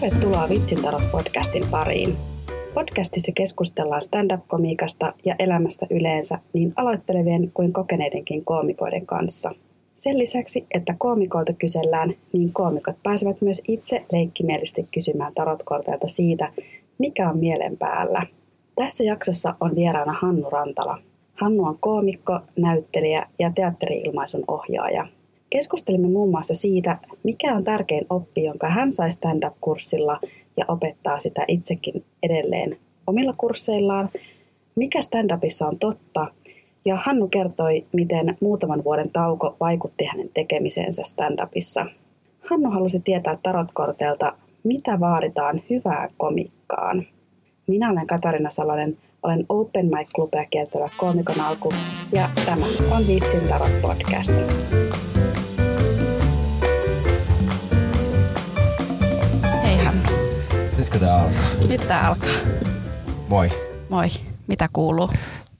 Tervetuloa Vitsintarot podcastin pariin. Podcastissa keskustellaan stand-up-komiikasta ja elämästä yleensä niin aloittelevien kuin kokeneidenkin koomikoiden kanssa. Sen lisäksi, että koomikoilta kysellään, niin koomikot pääsevät myös itse leikkimielisesti kysymään tarotkorteilta siitä, mikä on mielen päällä. Tässä jaksossa on vieraana Hannu Rantala. Hannu on koomikko, näyttelijä ja teatteri-ilmaisun ohjaaja – Keskustelimme muun muassa siitä, mikä on tärkein oppi, jonka hän sai stand-up-kurssilla ja opettaa sitä itsekin edelleen omilla kursseillaan, mikä stand-upissa on totta, ja Hannu kertoi, miten muutaman vuoden tauko vaikutti hänen tekemiseensä stand-upissa. Hannu halusi tietää tarotkorteilta, mitä vaaditaan hyvää komikkaan. Minä olen Katarina Salonen, olen Open Mic Clubia kiertävä koomikon alku, ja tämä on Viitsin Tarot Podcast. Nytkö tää alkaa? Nyt tää alkaa. Moi. Moi. Mitä kuuluu?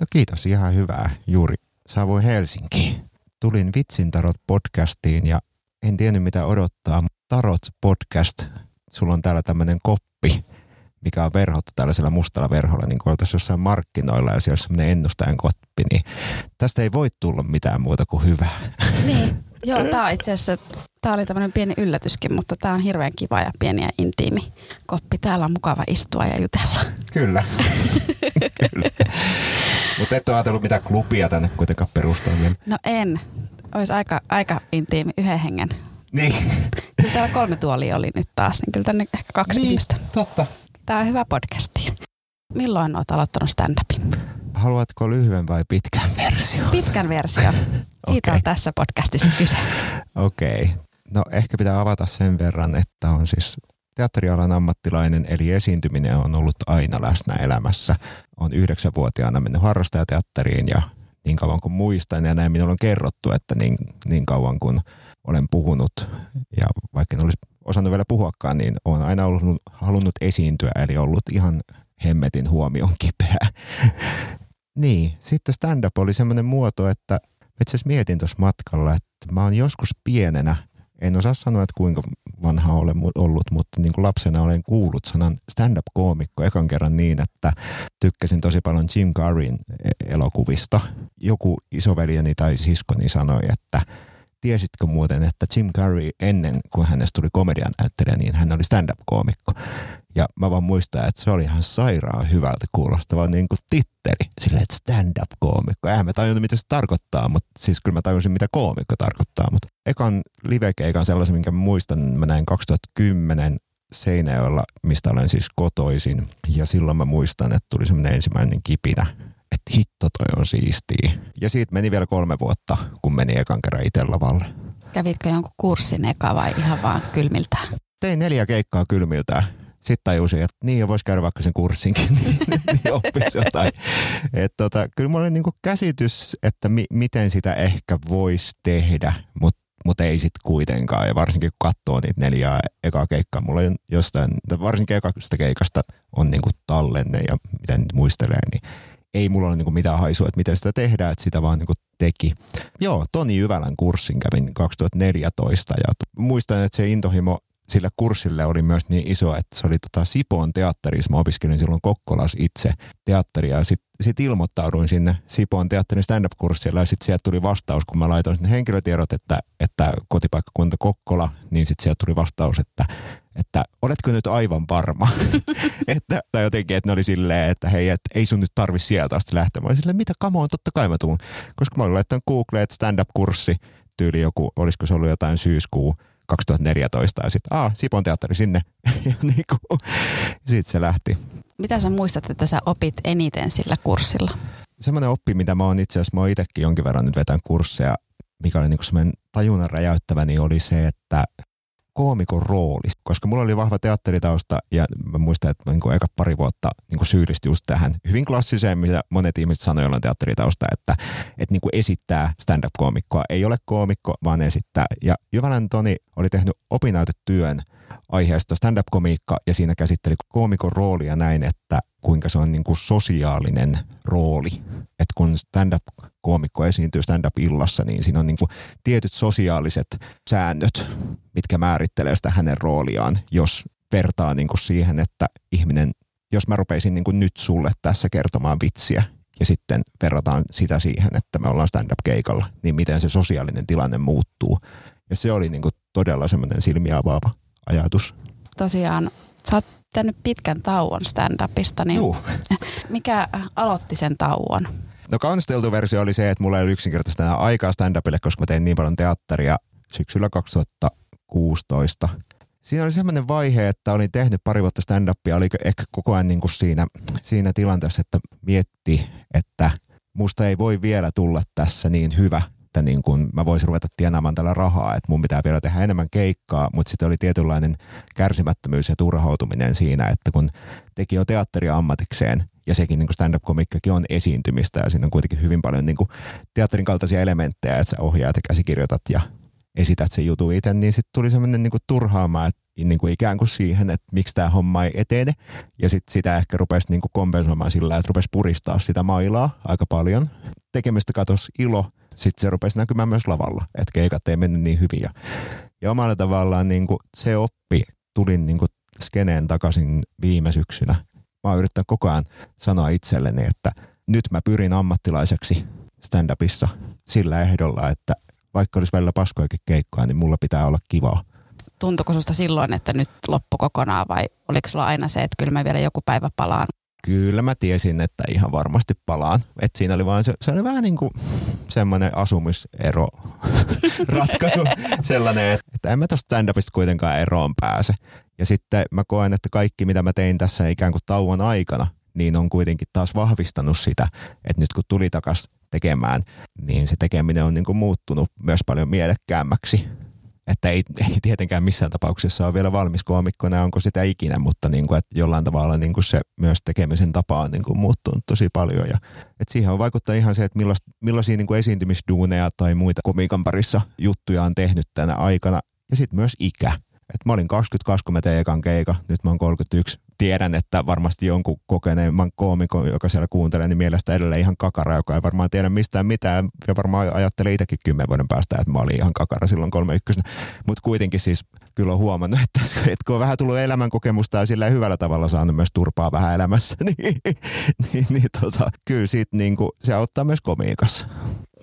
No kiitos, ihan hyvää. Juuri saavuin Helsinkiin. Tulin Vitsin Tarot podcastiin ja en tiennyt mitä odottaa. Tarot podcast. Sulla on täällä tämmönen koppi, mikä on verhottu tällaisella mustalla verholla, niin kuin oltaisiin jossain markkinoilla ja siellä on semmoinen ennustajan koppi, niin tästä ei voi tulla mitään muuta kuin hyvää. Niin, joo, tämä on itse asiassa Tämä oli tämmöinen pieni yllätyskin, mutta tämä on hirveän kiva ja pieni ja intiimi koppi. Täällä on mukava istua ja jutella. Kyllä. Kyllä. Mutta et ole ajatellut mitään klubia tänne kuitenkaan perustaa vielä. No en. Olisi aika, aika intiimi yhden hengen. Niin. Kyllä täällä kolme tuolia oli nyt taas, niin kyllä tänne ehkä kaksi niin, ihmistä. totta. Tämä on hyvä podcasti. Milloin olet aloittanut stand-upin? Haluatko lyhyen vai pitkän versio? Pitkän versio. Siitä okay. on tässä podcastissa kyse. Okei. Okay. No ehkä pitää avata sen verran, että on siis teatterialan ammattilainen, eli esiintyminen on ollut aina läsnä elämässä. On yhdeksänvuotiaana mennyt harrastajateatteriin ja niin kauan kuin muistan ja näin minulle on kerrottu, että niin, niin kauan kuin olen puhunut ja vaikka en olisi osannut vielä puhuakaan, niin olen aina ollut, halunnut esiintyä, eli ollut ihan hemmetin huomion kipeä. Niin, sitten stand-up oli semmoinen muoto, että itse asiassa mietin tuossa matkalla, että mä oon joskus pienenä – en osaa sanoa, että kuinka vanha olen ollut, mutta niin kuin lapsena olen kuullut sanan stand-up-koomikko ekan kerran niin, että tykkäsin tosi paljon Jim Carreyn e- elokuvista. Joku isoveljeni tai siskoni sanoi, että tiesitkö muuten, että Jim Carrey ennen kuin hänestä tuli komedian näyttelijä, niin hän oli stand-up-koomikko. Ja mä vaan muistan, että se oli ihan sairaan hyvältä kuulostava niin kuin titteli. Silleen, että stand-up-koomikko. Eihän mä tajunnut, mitä se tarkoittaa, mutta siis kyllä mä tajusin, mitä koomikko tarkoittaa. Mutta ekan livekeikan sellaisen, minkä mä muistan, mä näin 2010 Seinäjoella, mistä olen siis kotoisin. Ja silloin mä muistan, että tuli semmoinen ensimmäinen kipinä, että hitto toi on siistiä. Ja siitä meni vielä kolme vuotta, kun meni ekan kerran itse lavalle. Kävitkö jonkun kurssin eka vai ihan vaan kylmiltään? Tein neljä keikkaa kylmiltään sitten tajusin, että niin voisi käydä vaikka sen kurssinkin, niin, niin oppisi jotain. Et tota, kyllä mulla oli niinku käsitys, että mi- miten sitä ehkä voisi tehdä, mutta mut ei sitten kuitenkaan. Ja varsinkin kun katsoo niitä neljää ekaa keikkaa, mulla on jostain, varsinkin ekasta keikasta on niinku tallenne ja miten nyt muistelee, niin ei mulla ole niinku mitään haisua, että miten sitä tehdään, että sitä vaan niinku teki. Joo, Toni Jyvälän kurssin kävin 2014 ja muistan, että se intohimo sille kurssille oli myös niin iso, että se oli tota Sipoon teatterissa. Mä opiskelin silloin Kokkolas itse teatteria ja sitten sit ilmoittauduin sinne Sipoon teatterin stand-up-kurssille ja sitten sieltä tuli vastaus, kun mä laitoin sinne henkilötiedot, että, että kotipaikkakunta Kokkola, niin sitten sieltä tuli vastaus, että, että oletko nyt aivan varma? että, tai jotenkin, että ne oli silleen, että hei, et ei sun nyt tarvi sieltä asti lähteä. Mä olin silleen, mitä kamoa, totta kai mä tuun. Koska mä olin laittanut Googleen, että stand-up-kurssi, tyyli joku, olisiko se ollut jotain syyskuu 2014 ja sitten, aa, Sipon teatteri sinne. ja niin sitten se lähti. Mitä sä muistat, että sä opit eniten sillä kurssilla? Semmoinen oppi, mitä mä oon itse asiassa, mä oon itsekin jonkin verran nyt vetänyt kursseja, mikä oli niin semmoinen tajunnan räjäyttävä, niin oli se, että koomikon rooli, koska mulla oli vahva teatteritausta ja mä muistan, että mä niin eka pari vuotta niin syyllistyi just tähän hyvin klassiseen, mitä monet ihmiset sanoivat, joilla on teatteritausta, että, että niin esittää stand-up-koomikkoa. Ei ole koomikko, vaan esittää. Ja Jyvälän Toni oli tehnyt opinnäytetyön aiheesta stand-up-komiikka ja siinä käsitteli koomikon roolia näin, että kuinka se on niin kuin sosiaalinen rooli. Että kun stand-up-koomikko esiintyy stand-up-illassa, niin siinä on niin kuin tietyt sosiaaliset säännöt, mitkä määrittelee sitä hänen rooliaan, jos vertaa niin kuin siihen, että ihminen, jos mä rupeisin niin kuin nyt sulle tässä kertomaan vitsiä, ja sitten verrataan sitä siihen, että me ollaan stand-up-keikalla, niin miten se sosiaalinen tilanne muuttuu. Ja se oli niin kuin todella semmoinen silmiä avaava ajatus. Tosiaan, sä oot tehnyt pitkän tauon stand-upista, niin Juh. mikä aloitti sen tauon? No kaunisteltu versio oli se, että mulla ei ollut yksinkertaisesti enää aikaa stand-upille, koska mä tein niin paljon teatteria syksyllä 2016. Siinä oli semmoinen vaihe, että olin tehnyt pari vuotta stand-upia, oli ehkä koko ajan niin kuin siinä, siinä tilanteessa, että mietti, että musta ei voi vielä tulla tässä niin hyvä, että niin kun mä voisin ruveta tienaamaan tällä rahaa, että mun pitää vielä tehdä enemmän keikkaa, mutta sitten oli tietynlainen kärsimättömyys ja turhautuminen siinä, että kun teki jo teatteria ammatikseen ja sekin niin stand-up-komikkakin on esiintymistä ja siinä on kuitenkin hyvin paljon niin teatterin kaltaisia elementtejä, että sä ohjaat ja käsikirjoitat ja esität sen jutun itse, niin sitten tuli semmoinen niin turhaama, niin kuin ikään kuin siihen, että miksi tämä homma ei etene. Ja sitten sitä ehkä rupesi niin kuin kompensoimaan sillä, että rupesi puristaa sitä mailaa aika paljon. Tekemistä katos ilo, sitten se rupesi näkymään myös lavalla, että keikat ei mennyt niin hyvin. Ja, omalla tavallaan niin kuin se oppi tuli niin kuin skeneen takaisin viime syksynä. Mä oon yrittänyt koko ajan sanoa itselleni, että nyt mä pyrin ammattilaiseksi stand-upissa sillä ehdolla, että vaikka olisi välillä paskoikin keikkoa, niin mulla pitää olla kivaa. Tuntuuko susta silloin, että nyt loppu kokonaan vai oliko sulla aina se, että kyllä mä vielä joku päivä palaan? Kyllä mä tiesin, että ihan varmasti palaan. Et siinä oli vaan se, se oli vähän niin kuin semmoinen asumisero ratkaisu. sellainen, että en mä tuosta stand-upista kuitenkaan eroon pääse. Ja sitten mä koen, että kaikki mitä mä tein tässä ikään kuin tauon aikana, niin on kuitenkin taas vahvistanut sitä, että nyt kun tuli takas tekemään, niin se tekeminen on niin kuin muuttunut myös paljon mielekkäämmäksi. Että ei, ei tietenkään missään tapauksessa ole vielä valmis koomikkona, onko sitä ikinä, mutta niin kuin, että jollain tavalla niin kuin se myös tekemisen tapa on niin kuin muuttunut tosi paljon. Ja, että siihen on vaikuttaa ihan se, että millaisia, millaisia niin kuin esiintymisduuneja tai muita komikan parissa juttuja on tehnyt tänä aikana. Ja sitten myös ikä. Et mä olin 22, kun mä tein ekan keika, nyt mä oon 31 tiedän, että varmasti jonkun kokeneemman koomikon, joka siellä kuuntelee, niin mielestä edelleen ihan kakara, joka ei varmaan tiedä mistään mitään ja varmaan ajattelee itsekin kymmenen vuoden päästä, että mä olin ihan kakara silloin kolme ykköstä. Mutta kuitenkin siis kyllä on huomannut, että, että kun on vähän tullut elämänkokemusta ja sillä hyvällä tavalla saanut myös turpaa vähän elämässä, niin, niin, niin tota, kyllä siitä niin kuin, se auttaa myös komiikassa.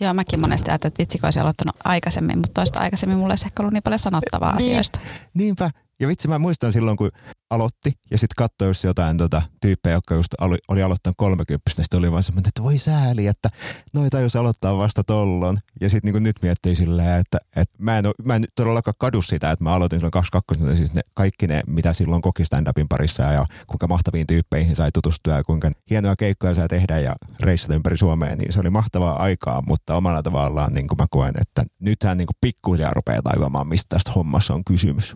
Joo, mäkin monesti ajattelin, että vitsi, olisi aloittanut aikaisemmin, mutta toista aikaisemmin mulla ei ehkä ollut niin paljon sanottavaa niin, asioista. Niinpä, ja vitsi, mä muistan silloin, kun aloitti ja sitten katsoi just jotain tota, tyyppejä, jotka just oli, oli aloittanut 30, sitten oli vaan semmoinen, että voi sääli, että noita jos aloittaa vasta tollon. Ja sitten niin nyt miettii silleen, että, että mä, en, mä en todellakaan kadu sitä, että mä aloitin silloin 22, siis ne, kaikki ne, mitä silloin koki stand-upin parissa ja kuinka mahtaviin tyyppeihin sai tutustua ja kuinka hienoja keikkoja sai tehdä ja reissata ympäri Suomea, niin se oli mahtavaa aikaa, mutta omalla tavallaan niin kuin mä koen, että nythän niin kuin pikkuhiljaa rupeaa taivamaan, mistä tästä hommassa on kysymys.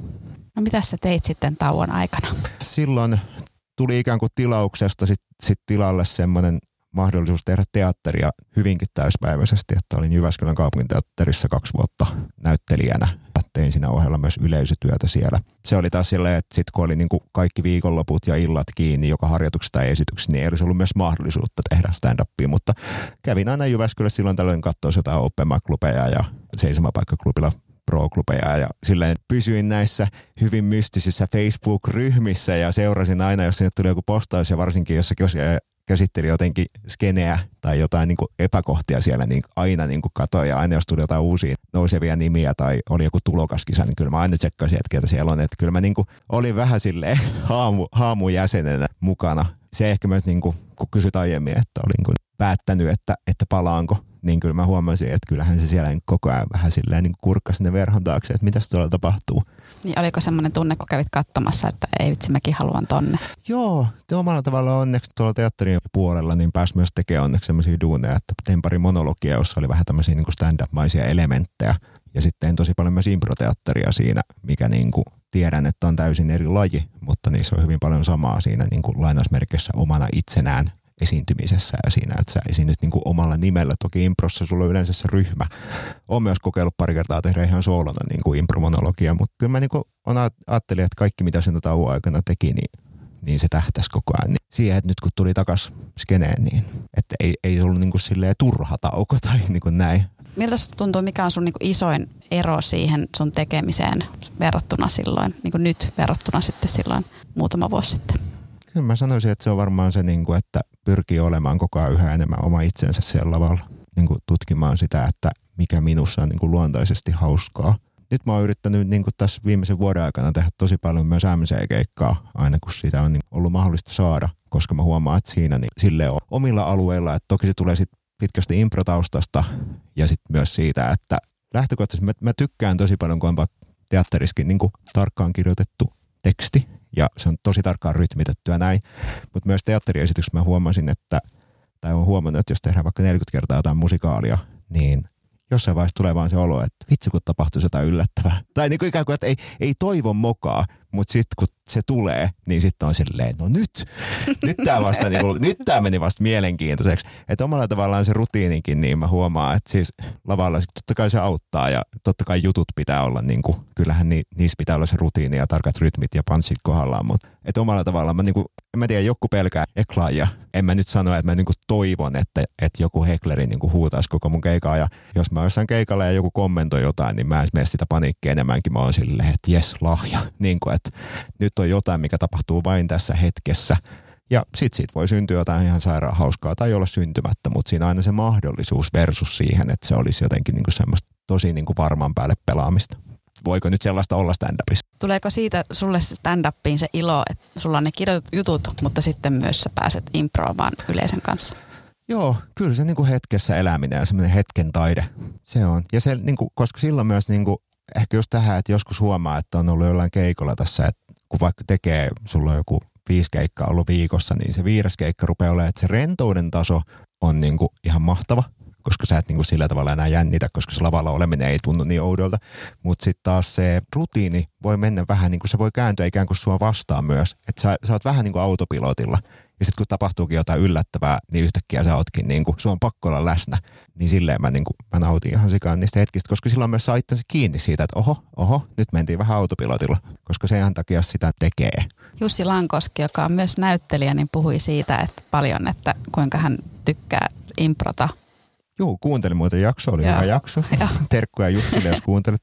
No mitä sä teit sitten tauon aikana? Silloin tuli ikään kuin tilauksesta sit, sit tilalle semmoinen mahdollisuus tehdä teatteria hyvinkin täyspäiväisesti, että olin Jyväskylän kaupunginteatterissa kaksi vuotta näyttelijänä. Tein siinä ohella myös yleisötyötä siellä. Se oli taas silleen, että sitten kun oli niin kuin kaikki viikonloput ja illat kiinni joka harjoituksessa tai esityksessä, niin ei olisi ollut myös mahdollisuutta tehdä stand-upia, mutta kävin aina Jyväskylässä silloin tällöin katsoa jotain open klubeja ja seisomapaikkaklubilla pro-klubeja ja silleen pysyin näissä hyvin mystisissä Facebook-ryhmissä ja seurasin aina, jos sinne tuli joku postaus ja varsinkin jossakin jos käsitteli jotenkin skeneä tai jotain niin epäkohtia siellä, niin aina niin kuin katsoin ja aina jos tuli jotain uusia nousevia nimiä tai oli joku tulokaskisa, niin kyllä mä aina tsekkasin, että ketä siellä on. Että kyllä mä niin olin vähän silleen haamu, haamujäsenenä mukana. Se ehkä myös, niin kuin, kun kysyt aiemmin, että olin niin päättänyt, että, että palaanko niin kyllä mä huomasin, että kyllähän se siellä koko ajan vähän silleen niin kurkkasi sinne verhon taakse, että mitä tuolla tapahtuu. Niin oliko semmoinen tunne, kun kävit katsomassa, että ei vitsi, mäkin haluan tonne? Joo, omalla tavalla onneksi tuolla teatterin puolella niin pääsi myös tekemään onneksi semmoisia duuneja, että tein pari monologia, jossa oli vähän tämmöisiä niin stand-up-maisia elementtejä. Ja sitten tein tosi paljon myös improteatteria siinä, mikä niin kuin tiedän, että on täysin eri laji, mutta niissä on hyvin paljon samaa siinä niin kuin lainausmerkissä omana itsenään esiintymisessä ja siinä, että sä esiinnyt niin kuin omalla nimellä. Toki improssa sulla on yleensä se ryhmä. Olen myös kokeillut pari kertaa tehdä ihan soolona niin kuin impromonologia, mutta kyllä mä niin kuin on ajattelin, että kaikki mitä sen tauon aikana teki, niin, niin se tähtäisi koko ajan. Niin siihen, että nyt kun tuli takas skeneen, niin että ei, ei ollut niin kuin silleen turha tauko tai niin kuin näin. Miltä tuntuu, mikä on sun niin kuin isoin ero siihen sun tekemiseen verrattuna silloin, niin kuin nyt verrattuna sitten silloin muutama vuosi sitten? Kyllä mä sanoisin, että se on varmaan se, niin kuin, että pyrkii olemaan koko ajan yhä enemmän oma itsensä siellä lavalla. Niin kuin tutkimaan sitä, että mikä minussa on niin kuin luontaisesti hauskaa. Nyt mä oon yrittänyt niin kuin tässä viimeisen vuoden aikana tehdä tosi paljon myös MC-keikkaa, aina kun sitä on niin ollut mahdollista saada, koska mä huomaan, että siinä niin, sille on omilla alueilla, että toki se tulee sitten pitkästi improtaustasta ja sitten myös siitä, että lähtökohtaisesti mä, mä tykkään tosi paljon, kun on teatteriskin niin kuin tarkkaan kirjoitettu teksti ja se on tosi tarkkaan rytmitettyä näin. Mutta myös teatteriesityksessä mä huomasin, että, tai olen huomannut, että jos tehdään vaikka 40 kertaa jotain musikaalia, niin jossain vaiheessa tulee vaan se olo, että vitsi kun tapahtuu jotain yllättävää. Tai niin kuin ikään kuin, että ei, ei toivon mokaa, mutta sitten kun se tulee, niin sitten on silleen, no nyt, nyt tämä vasta, niin kuin, nyt tämä meni vasta mielenkiintoiseksi. Että omalla tavallaan se rutiinikin, niin mä huomaan, että siis lavalla totta kai se auttaa ja totta kai jutut pitää olla, niin kuin, kyllähän ni, niissä pitää olla se rutiini ja tarkat rytmit ja panssit kohdallaan, mutta että omalla tavallaan mä niin kuin, en mä tiedä, joku pelkää eklaajia. En mä nyt sano, että mä niin kuin toivon, että, että joku hekleri niin kuin huutaisi koko mun keikaa ja jos mä jossain keikalla ja joku kommentoi jotain, niin mä en mene sitä paniikkia enemmänkin. Mä oon silleen, että jes, lahja. Niin kuin, että nyt on jotain, mikä tapahtuu vain tässä hetkessä. Ja sit siitä voi syntyä jotain ihan sairaan hauskaa tai olla syntymättä, mutta siinä on aina se mahdollisuus versus siihen, että se olisi jotenkin niin kuin semmoista tosi niin kuin varman päälle pelaamista. Voiko nyt sellaista olla stand-upissa? Tuleeko siitä sulle stand-upiin se ilo, että sulla on ne kirjoitut jutut, mutta sitten myös sä pääset improamaan yleisön kanssa? Joo, kyllä se niin kuin hetkessä eläminen ja semmoinen hetken taide, se on. Ja se, niin kuin, koska silloin myös niin kuin, ehkä just tähän, että joskus huomaa, että on ollut jollain keikolla tässä, että kun vaikka tekee, sulla on joku viisi keikkaa ollut viikossa, niin se viides keikka rupeaa olemaan, että se rentouden taso on niin kuin ihan mahtava, koska sä et niin kuin sillä tavalla enää jännitä, koska se lavalla oleminen ei tunnu niin oudolta. Mutta sitten taas se rutiini voi mennä vähän niin kuin se voi kääntyä ikään kuin sua vastaan myös. Että sä, sä oot vähän niin kuin autopilotilla. Ja sitten kun tapahtuukin jotain yllättävää, niin yhtäkkiä sä ootkin, niin kuin, sun on pakko olla läsnä. Niin silleen mä, niin kuin, mä nautin ihan sikaan niistä hetkistä, koska silloin myös saa itsensä kiinni siitä, että oho, oho, nyt mentiin vähän autopilotilla, koska se ihan takia sitä tekee. Jussi Lankoski, joka on myös näyttelijä, niin puhui siitä että paljon, että kuinka hän tykkää improta. Joo, kuuntelin muuten jakso, oli Joo. hyvä jakso. Terkkuja Jussille, jos kuuntelet.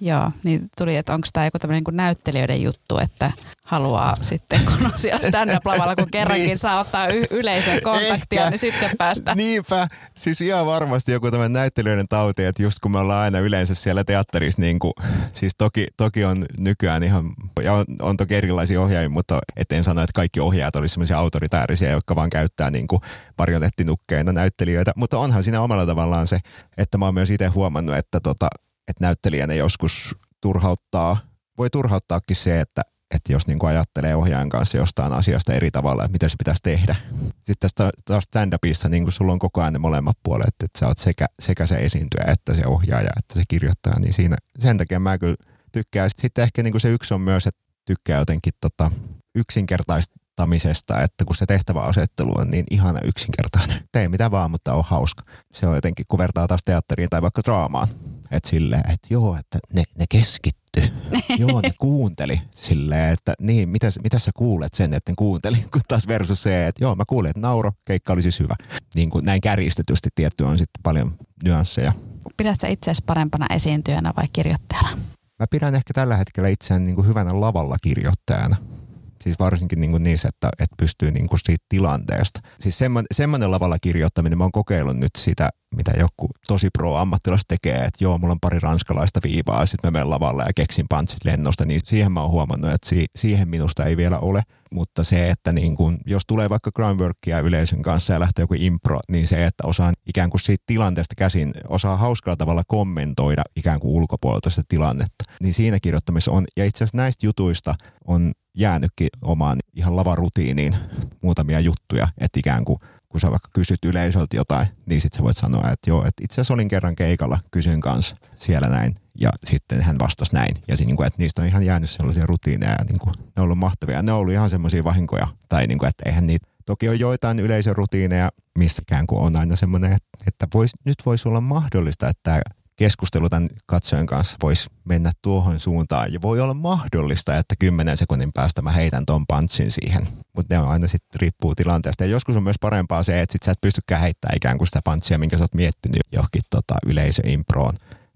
Joo, niin tuli, että onko tämä joku tämmöinen niin näyttelijöiden juttu, että haluaa sitten, kun on siellä stand-up-lavalla, kun kerrankin niin. saa ottaa y- yleisön kontaktia, Ehkä. niin sitten päästä. Niinpä, siis ihan varmasti joku tämmöinen näyttelijöiden tauti, että just kun me ollaan aina yleensä siellä teatterissa, niin kuin, siis toki, toki on nykyään ihan, ja on, on toki erilaisia ohjaajia, mutta etten sano, että kaikki ohjaajat olisivat semmoisia autoritäärisiä, jotka vaan käyttää niin kuin marionettinukkeina näyttelijöitä, mutta onhan siinä omalla tavallaan se, että mä oon myös itse huomannut, että tota, että näyttelijänä joskus turhauttaa, voi turhauttaakin se, että, että jos niin kuin ajattelee ohjaajan kanssa jostain asiasta eri tavalla, että mitä se pitäisi tehdä. Sitten tästä stand-upissa niin sulla on koko ajan ne molemmat puolet, että sä oot sekä, sekä se esiintyjä että se ohjaaja, että se kirjoittaja, niin siinä, sen takia mä kyllä tykkään. Sitten ehkä niin se yksi on myös, että tykkää jotenkin tota, yksinkertaista kirjoittamisesta, että kun se tehtäväasettelu on niin ihana yksinkertainen. Tee mitä vaan, mutta on hauska. Se on jotenkin, kun vertaa taas teatteriin tai vaikka draamaan. Että silleen, että joo, että ne, ne keskitty. joo, ne kuunteli. Silleen, että niin, mitä, mitä sä kuulet sen, että ne kuunteli. Kun taas versus se, että joo, mä kuulin, että nauro, keikka oli siis hyvä. Niin kuin näin kärjistetysti tietty on sitten paljon nyansseja. Pidätkö itseäsi parempana esiintyjänä vai kirjoittajana? Mä pidän ehkä tällä hetkellä itseään niin kuin hyvänä lavalla kirjoittajana. Siis varsinkin niin kuin niissä, että, että pystyy niin kuin siitä tilanteesta. Siis semmoinen, lavalla kirjoittaminen, mä oon kokeillut nyt sitä, mitä joku tosi pro-ammattilaiset tekee, että joo, mulla on pari ranskalaista viivaa, sitten mä menen lavalle ja keksin pantsit lennosta, niin siihen mä oon huomannut, että si- siihen minusta ei vielä ole. Mutta se, että niin kun, jos tulee vaikka groundworkia yleisön kanssa ja lähtee joku impro, niin se, että osaan ikään kuin siitä tilanteesta käsin, osaa hauskalla tavalla kommentoida ikään kuin ulkopuolelta sitä tilannetta, niin siinä kirjoittamisessa on, ja itse asiassa näistä jutuista on jäänytkin omaan ihan lavarutiiniin muutamia juttuja, että ikään kuin kun sä vaikka kysyt yleisöltä jotain, niin sitten sä voit sanoa, että joo, että itse asiassa olin kerran keikalla, kysyn kanssa siellä näin, ja sitten hän vastasi näin. Ja niin kuin, että niistä on ihan jäänyt sellaisia rutiineja, ja niin kuin, ne on ollut mahtavia. Ne on ollut ihan semmoisia vahinkoja, tai niin kuin, että eihän niitä, toki on joitain yleisörutiineja, missä ikään kuin on aina semmoinen, että, että vois, nyt voisi olla mahdollista, että keskustelu tämän katsojan kanssa voisi mennä tuohon suuntaan. Ja voi olla mahdollista, että kymmenen sekunnin päästä mä heitän ton punchin siihen. Mutta ne on aina sitten riippuu tilanteesta. Ja joskus on myös parempaa se, että sit sä et pystykään heittämään ikään kuin sitä punchia, minkä sä oot miettinyt johonkin tota, yleisöimproon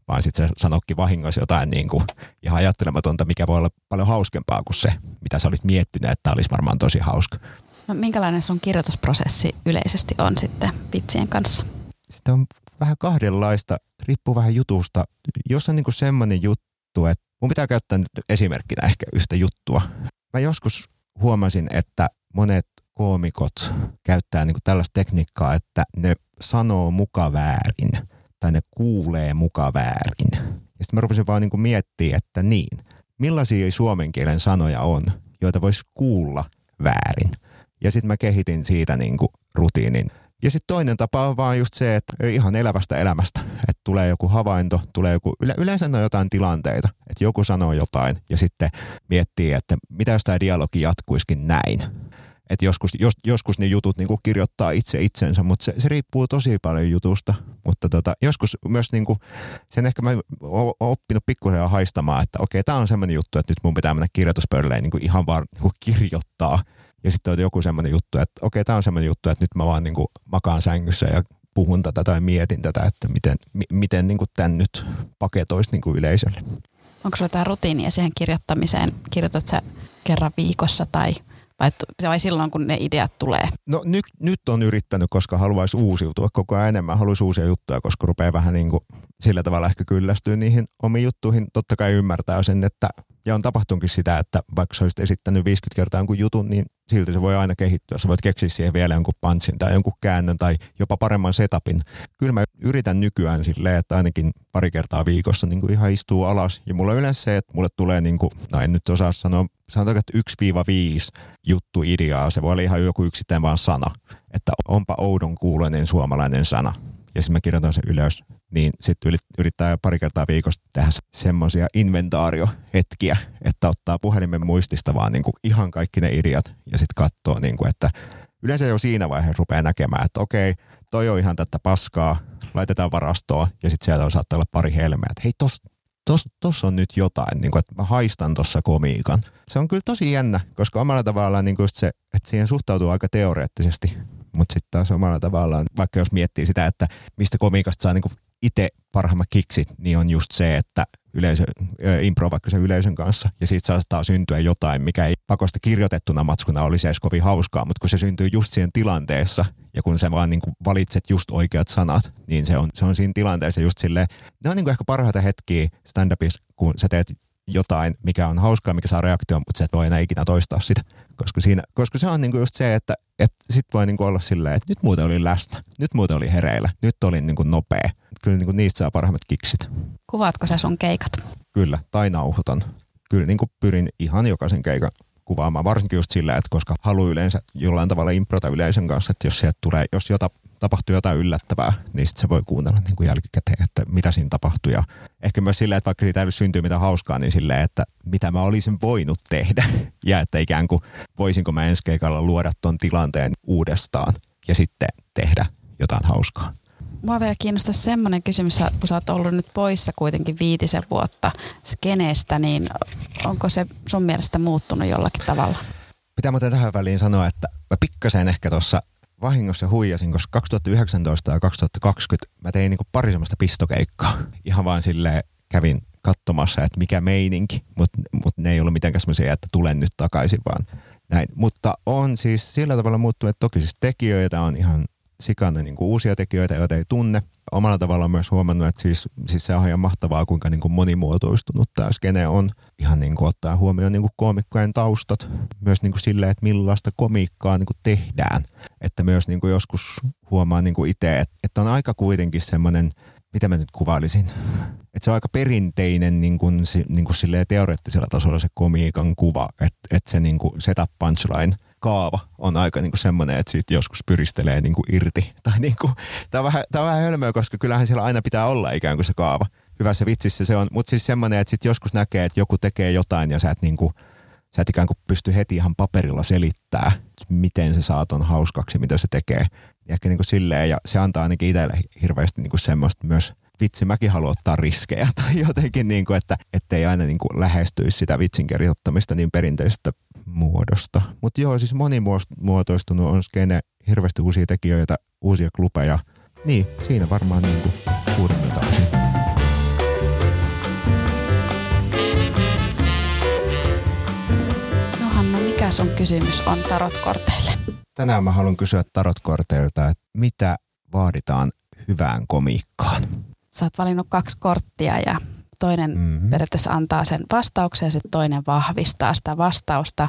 vaan sitten se sanoikin vahingossa jotain niin kuin ihan ajattelematonta, mikä voi olla paljon hauskempaa kuin se, mitä sä olit miettinyt, että olisi varmaan tosi hauska. No, minkälainen sun kirjoitusprosessi yleisesti on sitten vitsien kanssa? Sitä on vähän kahdenlaista, riippuu vähän jutusta. Jos on niin semmoinen juttu, että mun pitää käyttää nyt esimerkkinä ehkä yhtä juttua. Mä joskus huomasin, että monet koomikot käyttää niin tällaista tekniikkaa, että ne sanoo muka väärin tai ne kuulee muka väärin. Ja sitten mä rupesin vaan niin miettimään, että niin, millaisia suomen kielen sanoja on, joita voisi kuulla väärin. Ja sitten mä kehitin siitä niin kuin rutiinin. Ja sitten toinen tapa on vaan just se, että ihan elävästä elämästä, että tulee joku havainto, tulee joku, yle, yleensä on jotain tilanteita, että joku sanoo jotain ja sitten miettii, että mitä jos tämä dialogi jatkuisikin näin. Että joskus, jos, joskus ne jutut niin kuin kirjoittaa itse itsensä, mutta se, se riippuu tosi paljon jutusta. Mutta tota, joskus myös niin kuin, sen ehkä mä oon oppinut pikkuhiljaa haistamaan, että okei, tämä on semmoinen juttu, että nyt mun pitää mennä kirjoituspöydälle niin kuin ihan vaan niin kuin kirjoittaa. Ja sitten on joku semmoinen juttu, että okei, tämä on semmoinen juttu, että nyt mä vaan niin kuin makaan sängyssä ja puhun tätä tai mietin tätä, että miten, m- miten niin kuin tämän nyt paketoisi niin kuin yleisölle. Onko sulla tämä rutiinia siihen kirjoittamiseen? Kirjoitat sä kerran viikossa tai vai, vai silloin, kun ne ideat tulee? No nyt, nyt on yrittänyt, koska haluaisi uusiutua koko ajan enemmän. Haluaisi uusia juttuja, koska rupeaa vähän niin kuin sillä tavalla ehkä kyllästyä niihin omiin juttuihin. Totta kai ymmärtää sen, että ja on tapahtunutkin sitä, että vaikka sä olisit esittänyt 50 kertaa jonkun jutun, niin silti se voi aina kehittyä. Sä voit keksiä siihen vielä jonkun punchin tai jonkun käännön tai jopa paremman setupin. Kyllä mä yritän nykyään silleen, että ainakin pari kertaa viikossa niin kuin ihan istuu alas. Ja mulla on yleensä se, että mulle tulee, niin kuin, no en nyt osaa sanoa, sanotaan, että 1-5 juttu ideaa. Se voi olla ihan joku yksittäin vaan sana. Että onpa oudon kuuloinen suomalainen sana. Ja sitten mä kirjoitan sen ylös niin sitten yrittää pari kertaa viikossa tehdä semmoisia inventaariohetkiä, että ottaa puhelimen muistista vaan niin kuin ihan kaikki ne ideat ja sitten katsoo, niin kuin, että yleensä jo siinä vaiheessa rupeaa näkemään, että okei, toi on ihan tätä paskaa, laitetaan varastoon ja sitten sieltä on saattaa olla pari helmeä, että hei tos, tos, tos on nyt jotain, niin kuin, että mä haistan tuossa komiikan. Se on kyllä tosi jännä, koska omalla tavallaan niin kuin se, että siihen suhtautuu aika teoreettisesti, mutta sitten taas omalla tavallaan, vaikka jos miettii sitä, että mistä komiikasta saa niin itse parhaimmat kiksit, niin on just se, että yleisö, impro vaikka sen yleisön kanssa, ja siitä saattaa syntyä jotain, mikä ei pakosta kirjoitettuna matskuna olisi edes kovin hauskaa, mutta kun se syntyy just siinä tilanteessa, ja kun sä vaan niin kuin valitset just oikeat sanat, niin se on, se on siinä tilanteessa just silleen, ne on niin kuin ehkä parhaita hetkiä stand-upissa, kun sä teet jotain, mikä on hauskaa, mikä saa reaktion, mutta sä et voi enää ikinä toistaa sitä. Koska, siinä, koska se on niinku just se, että et sit voi niinku olla silleen, että nyt muuten oli läsnä, nyt muuten oli hereillä, nyt oli niinku nopea. Kyllä niinku niistä saa parhaimmat kiksit. Kuvaatko sä sun keikat? Kyllä, tai nauhoitan. Kyllä niinku pyrin ihan jokaisen keikan kuvaamaan, varsinkin just sillä, että koska haluaa yleensä jollain tavalla improta yleisön kanssa, että jos sieltä tulee, jos jota, tapahtuu jotain yllättävää, niin sitten se voi kuunnella niin kuin jälkikäteen, että mitä siinä tapahtui. Ja ehkä myös sillä, että vaikka siitä ei syntyy mitään hauskaa, niin silleen, että mitä mä olisin voinut tehdä. Ja että ikään kuin voisinko mä ensi keikalla luoda ton tilanteen uudestaan ja sitten tehdä jotain hauskaa. Mua vielä kiinnostaa semmoinen kysymys, kun sä oot ollut nyt poissa kuitenkin viitisen vuotta skeneestä, niin onko se sun mielestä muuttunut jollakin tavalla? Pitää muuten tähän väliin sanoa, että mä pikkasen ehkä tuossa vahingossa huijasin, koska 2019 ja 2020 mä tein niinku pari semmoista pistokeikkaa. Ihan vaan sille kävin katsomassa, että mikä meininki, mutta mut ne ei ollut mitenkään semmoisia, että tulen nyt takaisin, vaan näin. Mutta on siis sillä tavalla muuttunut, että toki siis tekijöitä on ihan sikana niin kuin uusia tekijöitä, joita ei tunne. Omalla tavalla on myös huomannut, että siis, siis se on ihan mahtavaa, kuinka niin kuin monimuotoistunut tämä skene on. Ihan niin kuin ottaa huomioon niin kuin koomikkojen taustat, myös niin kuin silleen, että millaista komiikkaa niin kuin tehdään. Että myös niin kuin joskus huomaa niin kuin itse, että, että on aika kuitenkin semmoinen, mitä mä nyt kuvailisin, että se on aika perinteinen niin kuin, niin kuin teoreettisella tasolla se komiikan kuva, että, että se niin kuin setup punchline – kaava on aika niin kuin semmoinen, että siitä joskus pyristelee niin kuin irti. Tai niin kuin, tämä, on vähän, tämä on vähän hölmöä, koska kyllähän siellä aina pitää olla ikään kuin se kaava. Hyvässä vitsissä se on, mutta siis semmoinen, että sitten joskus näkee, että joku tekee jotain ja sä et, niin kuin, sä et ikään kuin pysty heti ihan paperilla selittää, miten se saa ton hauskaksi, mitä se tekee. Ja ehkä niin kuin silleen, ja se antaa ainakin itselle hirveästi niin kuin semmoista myös vitsi, mäkin haluan ottaa riskejä tai jotenkin, niin kuin, että ettei aina niin kuin lähestyisi sitä vitsin kirjoittamista niin perinteisestä muodosta. Mutta joo, siis monimuotoistunut on skene, hirveästi uusia tekijöitä, uusia klubeja. Niin, siinä varmaan niin kuin suurimmilta osin. No Hanna, mikä sun kysymys on tarotkorteille? Tänään mä haluan kysyä tarotkorteilta, että mitä vaaditaan hyvään komiikkaan? Sä oot valinnut kaksi korttia ja toinen mm-hmm. periaatteessa antaa sen vastauksen ja sitten toinen vahvistaa sitä vastausta.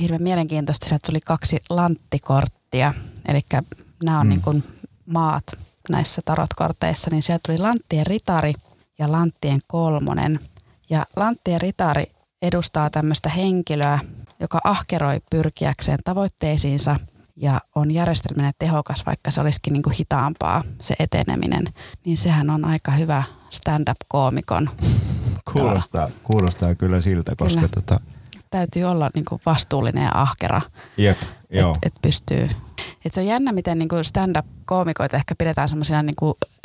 Hirveän mielenkiintoista, sieltä tuli kaksi lanttikorttia, eli nämä on mm. niin kuin maat näissä tarotkorteissa, niin sieltä tuli lanttien ritari ja lanttien kolmonen. Ja lanttien ritari edustaa tämmöistä henkilöä, joka ahkeroi pyrkiäkseen tavoitteisiinsa ja on järjestelminen tehokas, vaikka se olisikin niin kuin hitaampaa se eteneminen, niin sehän on aika hyvä stand-up-koomikon. Kuulostaa, kuulostaa kyllä siltä, koska kyllä. Tota... täytyy olla niin kuin vastuullinen ja ahkera, Jep, joo. Et, et pystyy. Et se on jännä, miten niin kuin stand-up-koomikoita ehkä pidetään semmoisina niin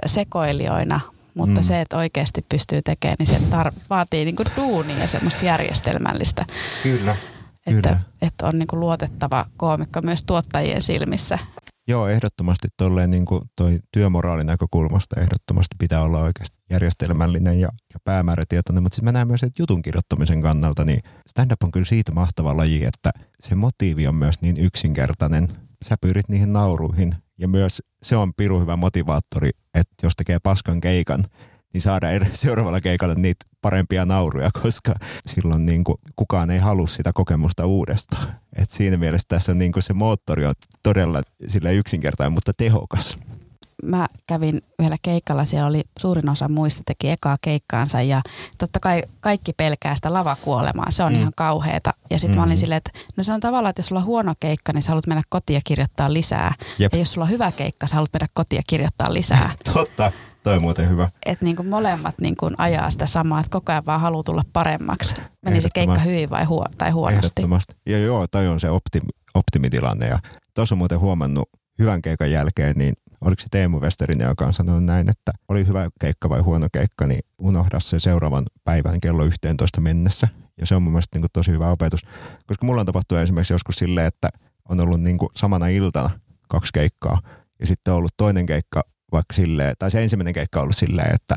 sekoilijoina, mutta mm. se, että oikeasti pystyy tekemään, niin se tar- vaatii niin kuin duunia ja semmoista järjestelmällistä. Kyllä. Että, että on niin kuin luotettava koomikko myös tuottajien silmissä. Joo, ehdottomasti tolleen niin kuin toi työmoraalin näkökulmasta ehdottomasti pitää olla oikeasti järjestelmällinen ja, ja päämäärätietoinen, mutta sitten mä näen myös, että jutun kirjoittamisen kannalta, niin stand-up on kyllä siitä mahtava laji, että se motiivi on myös niin yksinkertainen. Sä pyrit niihin nauruihin ja myös se on piru hyvä motivaattori, että jos tekee paskan keikan, niin saada seuraavalla keikalla niitä parempia nauruja, koska silloin niin kuin kukaan ei halua sitä kokemusta uudestaan. Et siinä mielessä tässä on niin kuin se moottori on todella sille yksinkertainen, mutta tehokas. Mä kävin yhdellä keikalla, siellä oli suurin osa muista teki ekaa keikkaansa ja totta kai kaikki pelkää sitä lavakuolemaa, se on mm. ihan kauheeta. Ja sitten mm. mä olin mm. silleen, että no se on tavallaan, että jos sulla on huono keikka, niin sä haluat mennä kotiin ja kirjoittaa lisää. Jep. Ja jos sulla on hyvä keikka, sä haluat mennä kotiin ja kirjoittaa lisää. Totta. Toi on muuten hyvä. Että niin molemmat niin kuin ajaa sitä samaa, että koko ajan vaan haluaa tulla paremmaksi. Meni se keikka hyvin vai huo, tai huonosti. Ehdottomasti. Ja joo, toi on se optimi, optimitilanne. Ja tuossa on muuten huomannut hyvän keikan jälkeen, niin oliko se Teemu Westerin, joka on sanonut näin, että oli hyvä keikka vai huono keikka, niin unohda se seuraavan päivän kello 11 mennessä. Ja se on mun mielestä niin kuin tosi hyvä opetus. Koska mulla on tapahtunut esimerkiksi joskus silleen, että on ollut niin kuin samana iltana kaksi keikkaa. Ja sitten on ollut toinen keikka vaikka silleen, tai se ensimmäinen keikka on ollut silleen, että,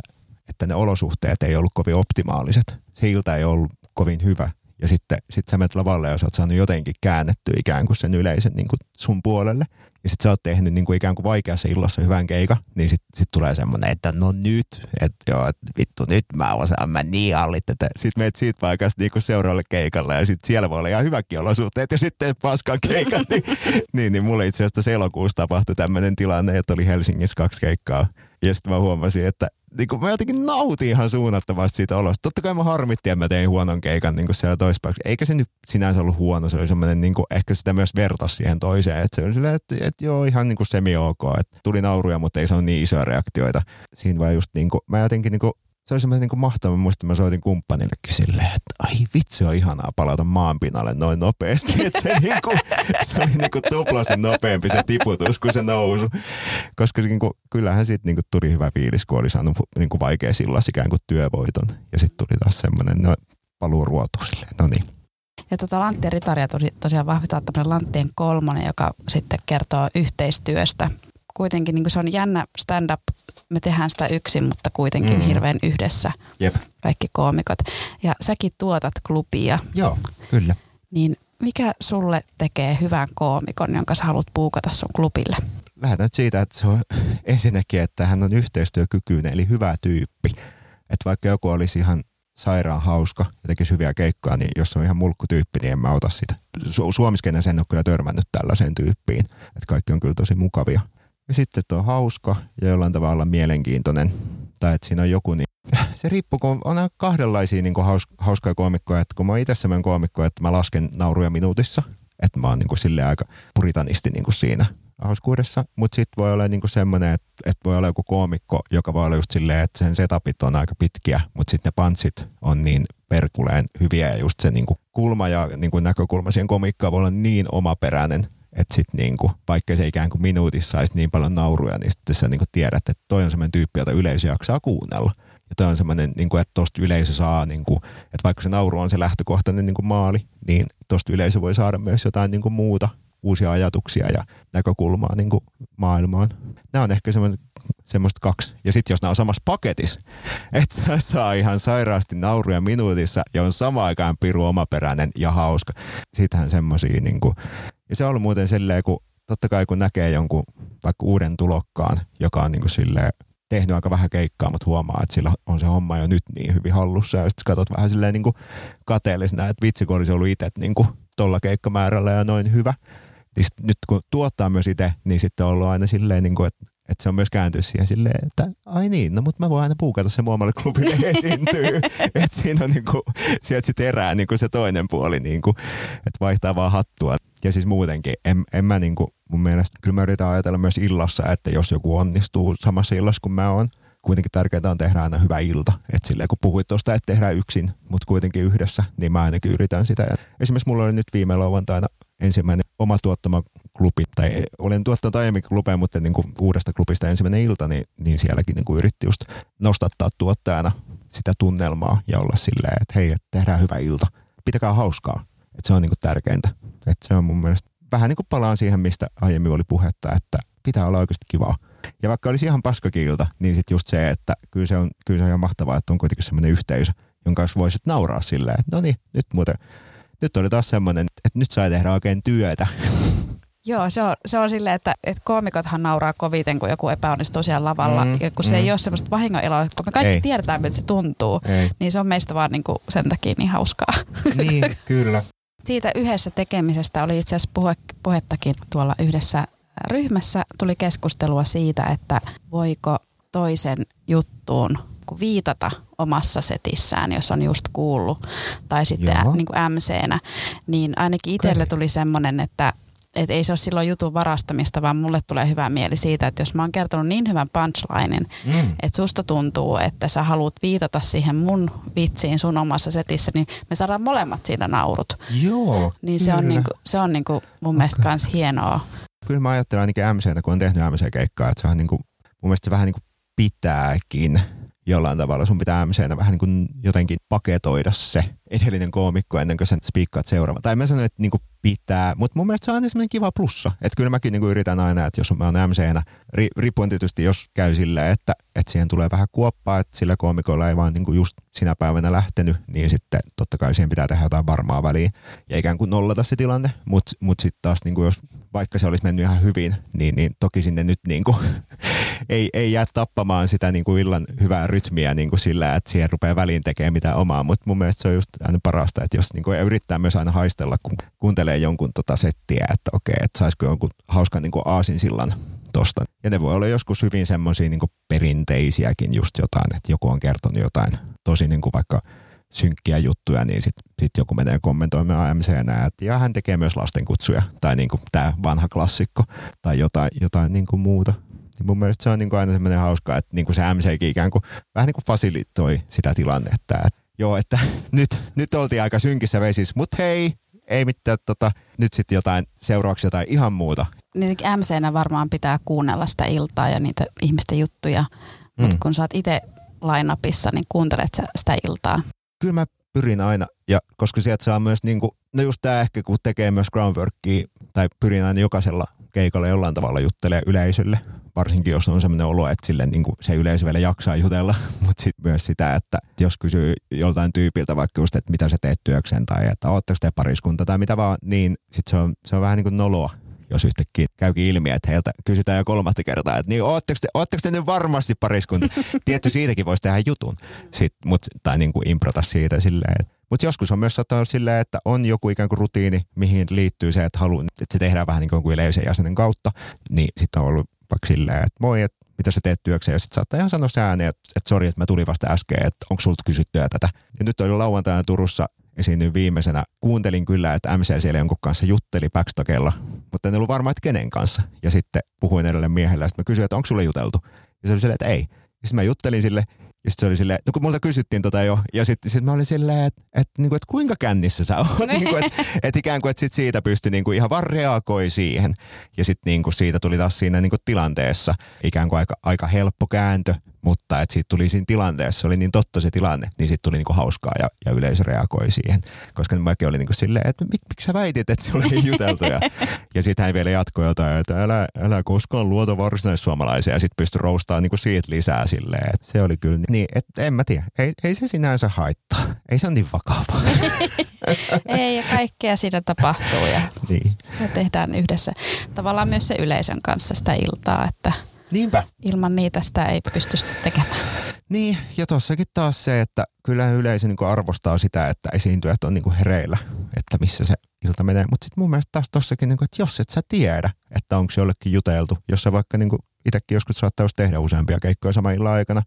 että ne olosuhteet ei ollut kovin optimaaliset. Se ilta ei ollut kovin hyvä. Ja sitten sit sä menet lavalle ja sä oot saanut jotenkin käännettyä ikään kuin sen yleisen niin kuin sun puolelle ja sit sä oot tehnyt niin kuin ikään kuin vaikeassa illassa hyvän keikan, niin sit, sit tulee semmoinen, että no nyt, että joo, että vittu nyt mä osaan, mä niin allit, että sit meet siitä paikasta niin kuin seuraavalle keikalle ja sit siellä voi olla ihan hyväkin olosuhteet ja sitten paskan keikan, niin, niin, niin mulle itse asiassa elokuussa tapahtui tämmöinen tilanne, että oli Helsingissä kaksi keikkaa ja sitten mä huomasin, että niin kuin mä jotenkin nautin ihan suunnattomasti siitä olosta. Totta kai mä harmitti, että mä tein huonon keikan niin kuin siellä toispäin. Eikä se nyt sinänsä ollut huono, se oli semmoinen, niin kuin, ehkä sitä myös vertas siihen toiseen. Että se oli silleen, että, että joo, ihan niin kuin semi-ok. Että tuli nauruja, mutta ei se ole niin isoja reaktioita. Siinä vaan just niin kuin, mä jotenkin niin kuin se oli semmoinen niin mahtava. Muista mä soitin kumppanillekin silleen, että ai vitsi on ihanaa palata maanpinnalle noin nopeasti. Että se, niin kuin, se oli niin kuin tuplasen nopeampi se tiputus kuin se nousu. Koska niin kuin, kyllähän siitä niin tuli hyvä fiilis, kun oli saanut niin kuin vaikea sillas ikään kuin työvoiton. Ja sitten tuli taas semmoinen no, paluu ruotu silleen, no niin. Ja tota Lanttien ritaria tosiaan vahvitaan tämmöinen Lanttien kolmonen, joka sitten kertoo yhteistyöstä. Kuitenkin niin kuin se on jännä stand-up me tehdään sitä yksin, mutta kuitenkin mm. hirveän yhdessä Jep. kaikki koomikot. Ja säkin tuotat klubia. Joo, kyllä. Niin mikä sulle tekee hyvän koomikon, jonka sä haluat puukata sun klubille? Lähdetään siitä, että se on ensinnäkin, että hän on yhteistyökykyinen, eli hyvä tyyppi. Että vaikka joku olisi ihan sairaan hauska ja tekisi hyviä keikkoja, niin jos on ihan mulkkutyyppi, niin en mä ota sitä. Su- Suomiskenen sen on kyllä törmännyt tällaiseen tyyppiin, että kaikki on kyllä tosi mukavia. Ja sitten tuo hauska ja jollain tavalla mielenkiintoinen. Tai että siinä on joku, niin se riippuu, kun on kahdenlaisia niin kuin haus, hauskoja koomikkoja. Että kun mä oon itse semmoinen koomikko, että mä lasken nauruja minuutissa. Että mä oon niin kuin silleen aika puritanisti niin kuin siinä hauskuudessa. Mutta sitten voi olla niin kuin semmoinen, että, että voi olla joku koomikko, joka voi olla just silleen, että sen setupit on aika pitkiä, mutta sitten ne pantsit on niin perkuleen hyviä ja just se niin kuin kulma ja niin kuin näkökulma siihen komikkaan voi olla niin omaperäinen, että sitten niinku, vaikka se ikään kuin minuutissa saisi niin paljon nauruja, niin sitten sä niinku tiedät, että toi on semmoinen tyyppi, jota yleisö jaksaa kuunnella. Ja toi on semmoinen, niinku, että tosta yleisö saa, niinku, että vaikka se nauru on se lähtökohtainen niinku maali, niin tosta yleisö voi saada myös jotain niinku muuta, uusia ajatuksia ja näkökulmaa niinku maailmaan. Nämä on ehkä semmoinen semmoista kaksi. Ja sitten jos nämä on samassa paketissa, että sä saa ihan sairaasti nauruja minuutissa ja on samaan aikaan piru omaperäinen ja hauska. Siitähän semmoisia niinku, ja se on ollut muuten silleen, kun totta kai kun näkee jonkun vaikka uuden tulokkaan, joka on niinku silleen tehnyt aika vähän keikkaa, mutta huomaa, että sillä on se homma jo nyt niin hyvin hallussa. Ja sitten katsot vähän silleen niin kuin kateellisena, että vitsi kun olisi ollut itse niin kuin tolla keikkamäärällä ja noin hyvä. Niin sit, nyt kun tuottaa myös itse, niin sitten on ollut aina silleen, niin kuin, että että se on myös kääntynyt siihen silleen, että ai niin, no mutta mä voin aina puukata se muomalle klubille esiintyy. että siinä on niinku, sieltä sitten erää niinku se toinen puoli, niinku, että vaihtaa vaan hattua. Ja siis muutenkin, en, en mä niinku, mun mielestä, kyllä mä yritän ajatella myös illassa, että jos joku onnistuu samassa illassa kuin mä oon, kuitenkin tärkeää on tehdä aina hyvä ilta. Että silleen, kun puhuit tuosta, että tehdään yksin, mutta kuitenkin yhdessä, niin mä ainakin yritän sitä. Ja esimerkiksi mulla oli nyt viime lauantaina ensimmäinen oma tuottama klubi, tai olen tuottanut aiemmin klubeja, mutta niin kuin uudesta klubista ensimmäinen ilta, niin, niin sielläkin niin kuin yritti just nostattaa tuottajana sitä tunnelmaa ja olla silleen, että hei, tehdään hyvä ilta, pitäkää hauskaa. Että se on niin kuin tärkeintä. Että se on mun mielestä vähän niin kuin palaan siihen, mistä aiemmin oli puhetta, että pitää olla oikeasti kivaa. Ja vaikka olisi ihan paskakiilta, niin sitten just se, että kyllä se on, kyllä se on ihan mahtavaa, että on kuitenkin semmoinen yhteisö, jonka kanssa voisit nauraa silleen, että no niin, nyt muuten, nyt oli taas semmoinen, että nyt sai tehdä oikein työtä. Joo, se on, se on silleen, että, että koomikothan nauraa koviten, kun joku epäonnistuu siellä lavalla. Mm, ja kun mm. se ei ole semmoista vahingoneloa, kun me kaikki ei. tiedetään, miltä se tuntuu, ei. niin se on meistä vaan niin kuin sen takia niin hauskaa. Niin, kyllä. Siitä yhdessä tekemisestä oli itse asiassa puhe, puhettakin tuolla yhdessä ryhmässä. Tuli keskustelua siitä, että voiko toisen juttuun viitata omassa setissään, jos on just kuullut, tai sitten niin kuin MC-nä, niin ainakin itselle tuli semmoinen, että et ei se ole silloin jutun varastamista, vaan mulle tulee hyvä mieli siitä, että jos mä oon kertonut niin hyvän punchlinen, mm. että susta tuntuu, että sä haluat viitata siihen mun vitsiin sun omassa setissä, niin me saadaan molemmat siinä naurut. Joo. Niin se on, niinku, se on niinku mun okay. mielestä kans hienoa. Kyllä mä ajattelen ainakin MCtä, kun on tehnyt MC-keikkaa, että se on niinku, mun mielestä se vähän niinku pitääkin jollain tavalla. Sun pitää MCnä vähän niin kuin jotenkin paketoida se edellinen koomikko ennen kuin sen spiikkaat seuraava. Tai mä sanon, että niin kuin pitää, mutta mun mielestä se on aina semmoinen kiva plussa. Että kyllä mäkin niin kuin yritän aina, että jos mä oon ri, riippuen tietysti jos käy silleen, että, että siihen tulee vähän kuoppaa, että sillä koomikolla ei vaan niin kuin just sinä päivänä lähtenyt, niin sitten totta kai siihen pitää tehdä jotain varmaa väliä ja ikään kuin nollata se tilanne. Mutta mut sitten taas niin kuin jos vaikka se olisi mennyt ihan hyvin, niin, niin toki sinne nyt niin kuin, ei, ei jää tappamaan sitä niin kuin illan hyvää rytmiä niin kuin sillä, että siihen rupeaa väliin tekemään mitään omaa. Mutta mun mielestä se on just aina parasta, että jos niin kuin, yrittää myös aina haistella, kun kuuntelee jonkun tota settiä, että okei, että saisiko jonkun hauskan niin aasinsillan tosta. Ja ne voi olla joskus hyvin semmoisia niin perinteisiäkin just jotain, että joku on kertonut jotain tosi niin kuin vaikka synkkiä juttuja, niin sitten sit joku menee kommentoimaan AMCnä, että ja hän tekee myös lastenkutsuja, tai niin kuin tämä vanha klassikko, tai jotain, jotain niin kuin muuta. Niin mun mielestä se on niin kuin aina semmoinen hauska, että niin kuin se MC ikään kuin vähän niin kuin fasilitoi sitä tilannetta, että joo, että nyt, nyt oltiin aika synkissä vesissä, mutta hei, ei mitään, tota, nyt sitten jotain seuraavaksi jotain ihan muuta. Niin MCnä varmaan pitää kuunnella sitä iltaa ja niitä ihmisten juttuja, mutta mm. kun sä oot itse lainapissa, niin kuuntelet sä sitä iltaa kyllä mä pyrin aina, ja koska sieltä saa myös, niin kuin, no just tämä ehkä kun tekee myös groundworkia, tai pyrin aina jokaisella keikalla jollain tavalla juttelee yleisölle, varsinkin jos on sellainen olo, että sille niin kuin se yleisö vielä jaksaa jutella, mutta sitten myös sitä, että jos kysyy joltain tyypiltä vaikka just, että mitä sä teet työkseen tai että ootteko te pariskunta tai mitä vaan, niin sitten se on, se on vähän niin kuin noloa jos yhtäkkiä käykin ilmi, että heiltä kysytään jo kolmatta kertaa, että niin ootteko te, ootteko te nyt varmasti pariskunta? Tietty siitäkin voisi tehdä jutun, sit, mut, tai niin kuin improta siitä silleen, että mutta joskus on myös saattaa olla silleen, että on joku ikään kuin rutiini, mihin liittyy se, että, halu, että se tehdään vähän niin kuin yleisen jäsenen kautta. Niin sitten on ollut vaikka silleen, että moi, että mitä sä teet työkseen. Ja sitten saattaa ihan sanoa se ääneen, että, että sori, että mä tulin vasta äsken, että onko sulta kysyttyä tätä. Ja nyt oli lauantaina Turussa esiinnyin viimeisenä. Kuuntelin kyllä, että MC siellä jonkun kanssa jutteli backstagella, mutta en ollut varma, että kenen kanssa. Ja sitten puhuin edelleen miehelle ja sitten mä kysyin, että onko sulle juteltu? Ja se oli silleen, että ei. Ja sitten mä juttelin sille ja sitten se oli silleen, no kun multa kysyttiin tota jo, ja sitten sit mä olin silleen, että et, niinku, et kuinka kännissä sä oot, niinku, että et ikään kuin, että sit siitä pystyi niinku ihan vaan reagoi siihen. Ja sitten niinku siitä tuli taas siinä niinku tilanteessa ikään kuin aika, aika helppo kääntö, mutta että siitä tuli siinä tilanteessa, se oli niin totta se tilanne, niin siitä tuli niinku hauskaa ja, ja yleisö reagoi siihen. Koska mäkin oli niinku silleen, että mik, miksi sä väitit, että se oli juteltu. Ja, ja sitten hän vielä jatkoi jotain, että älä, älä koskaan luota varsinaissuomalaisia ja sitten pystyi roustamaan niinku siitä lisää silleen. Että se oli kyllä niin, että en mä tiedä, ei, ei se sinänsä haittaa. Ei se ole niin vakavaa. ei ja kaikkea siinä tapahtuu ja niin. sitä tehdään yhdessä. Tavallaan myös se yleisön kanssa sitä iltaa, että – Niinpä. Ilman niitä sitä ei pysty tekemään. Niin, ja tossakin taas se, että kyllä yleisö niin arvostaa sitä, että esiintyjät on niin hereillä, että missä se ilta menee. Mutta sitten mun mielestä taas tossakin, niin kuin, että jos et sä tiedä, että onko se jollekin juteltu, jos sä vaikka niin itsekin joskus saattaa tehdä useampia keikkoja saman illan aikana,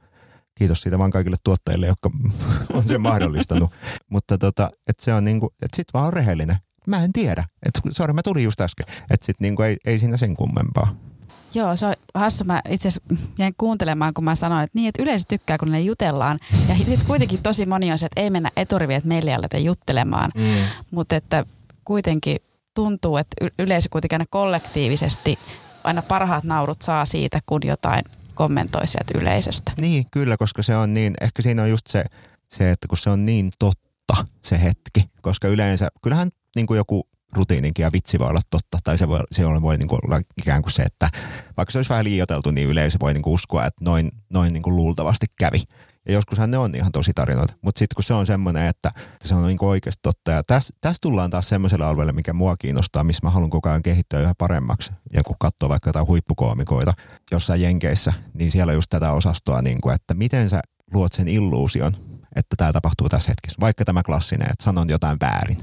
kiitos siitä vaan kaikille tuottajille, jotka on sen mahdollistanut. Mutta tota, että se on niin kuin, että sit vaan on rehellinen. Mä en tiedä. Että sori, mä tulin just äsken. Että sit niin kuin ei, ei siinä sen kummempaa. Joo, se on hassu. Mä itse asiassa jäin kuuntelemaan, kun mä sanoin, että niin, että yleisö tykkää, kun ne jutellaan. Ja sitten kuitenkin tosi moni on se, että ei mennä eturiviin, että meille aletä juttelemaan. Mm. Mutta että kuitenkin tuntuu, että yleisö kuitenkin aina kollektiivisesti aina parhaat naurut saa siitä, kun jotain kommentoi sieltä yleisöstä. Niin, kyllä, koska se on niin, ehkä siinä on just se, se että kun se on niin totta se hetki, koska yleensä, kyllähän niin kuin joku rutiininkin ja vitsi voi olla totta. Tai se voi, se voi niin kuin olla ikään kuin se, että vaikka se olisi vähän liioteltu, niin yleisö voi niin kuin uskoa, että noin, noin niin kuin luultavasti kävi. Ja joskushan ne on ihan tosi tarinoita. Mutta sitten kun se on semmoinen, että se on niin oikeasti totta. Ja tässä täs tullaan taas semmoiselle alueelle, mikä mua kiinnostaa, missä mä haluan koko ajan kehittyä yhä paremmaksi. Ja kun katsoo vaikka jotain huippukoomikoita jossain jenkeissä, niin siellä on just tätä osastoa, niin kuin, että miten sä luot sen illuusion, että tämä tapahtuu tässä hetkessä. Vaikka tämä klassinen, että sanon jotain väärin.